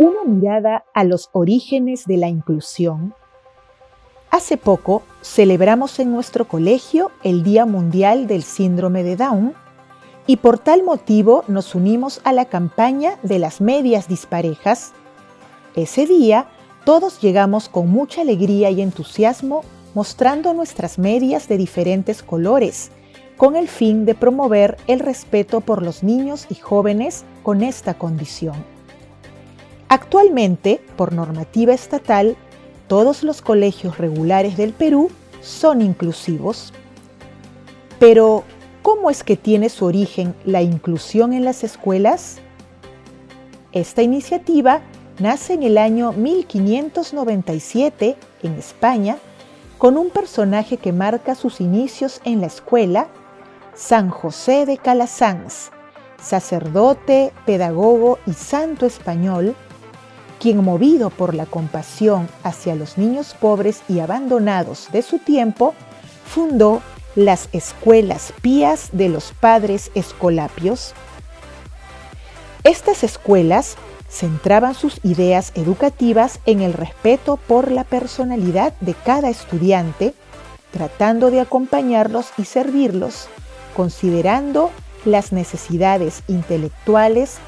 Una mirada a los orígenes de la inclusión. Hace poco celebramos en nuestro colegio el Día Mundial del Síndrome de Down y por tal motivo nos unimos a la campaña de las medias disparejas. Ese día todos llegamos con mucha alegría y entusiasmo mostrando nuestras medias de diferentes colores, con el fin de promover el respeto por los niños y jóvenes con esta condición. Actualmente, por normativa estatal, todos los colegios regulares del Perú son inclusivos. Pero, ¿cómo es que tiene su origen la inclusión en las escuelas? Esta iniciativa nace en el año 1597 en España con un personaje que marca sus inicios en la escuela, San José de Calasanz, sacerdote, pedagogo y santo español, quien movido por la compasión hacia los niños pobres y abandonados de su tiempo, fundó las escuelas pías de los padres escolapios. Estas escuelas centraban sus ideas educativas en el respeto por la personalidad de cada estudiante, tratando de acompañarlos y servirlos, considerando las necesidades intelectuales,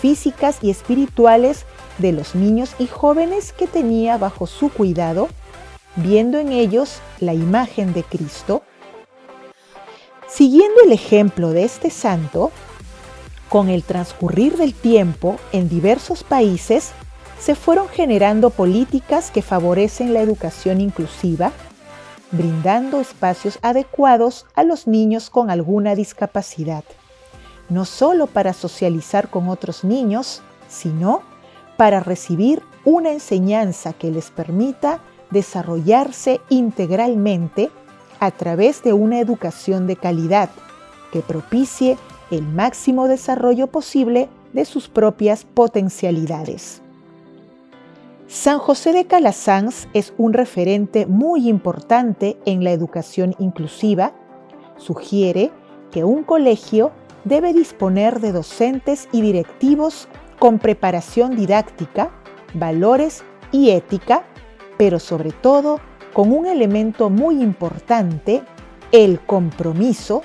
físicas y espirituales de los niños y jóvenes que tenía bajo su cuidado, viendo en ellos la imagen de Cristo. Siguiendo el ejemplo de este santo, con el transcurrir del tiempo, en diversos países se fueron generando políticas que favorecen la educación inclusiva, brindando espacios adecuados a los niños con alguna discapacidad, no solo para socializar con otros niños, sino para recibir una enseñanza que les permita desarrollarse integralmente a través de una educación de calidad que propicie el máximo desarrollo posible de sus propias potencialidades. San José de Calasanz es un referente muy importante en la educación inclusiva. Sugiere que un colegio debe disponer de docentes y directivos con preparación didáctica, valores y ética, pero sobre todo con un elemento muy importante, el compromiso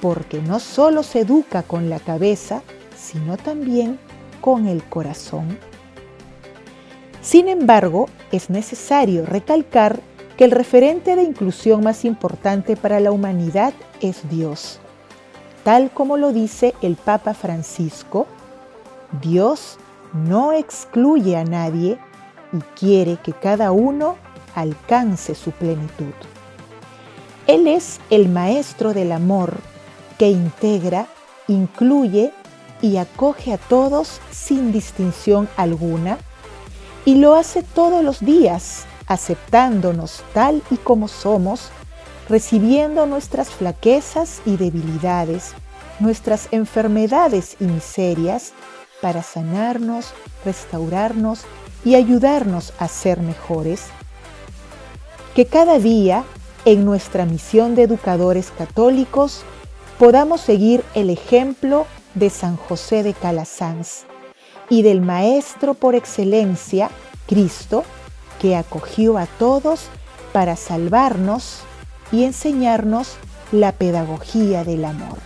porque no solo se educa con la cabeza, sino también con el corazón. Sin embargo, es necesario recalcar que el referente de inclusión más importante para la humanidad es Dios. Tal como lo dice el Papa Francisco, Dios no excluye a nadie y quiere que cada uno alcance su plenitud. Él es el maestro del amor que integra, incluye y acoge a todos sin distinción alguna y lo hace todos los días, aceptándonos tal y como somos, recibiendo nuestras flaquezas y debilidades, nuestras enfermedades y miserias, para sanarnos, restaurarnos y ayudarnos a ser mejores. Que cada día, en nuestra misión de educadores católicos, podamos seguir el ejemplo de San José de Calasanz y del Maestro por excelencia, Cristo, que acogió a todos para salvarnos y enseñarnos la pedagogía del amor.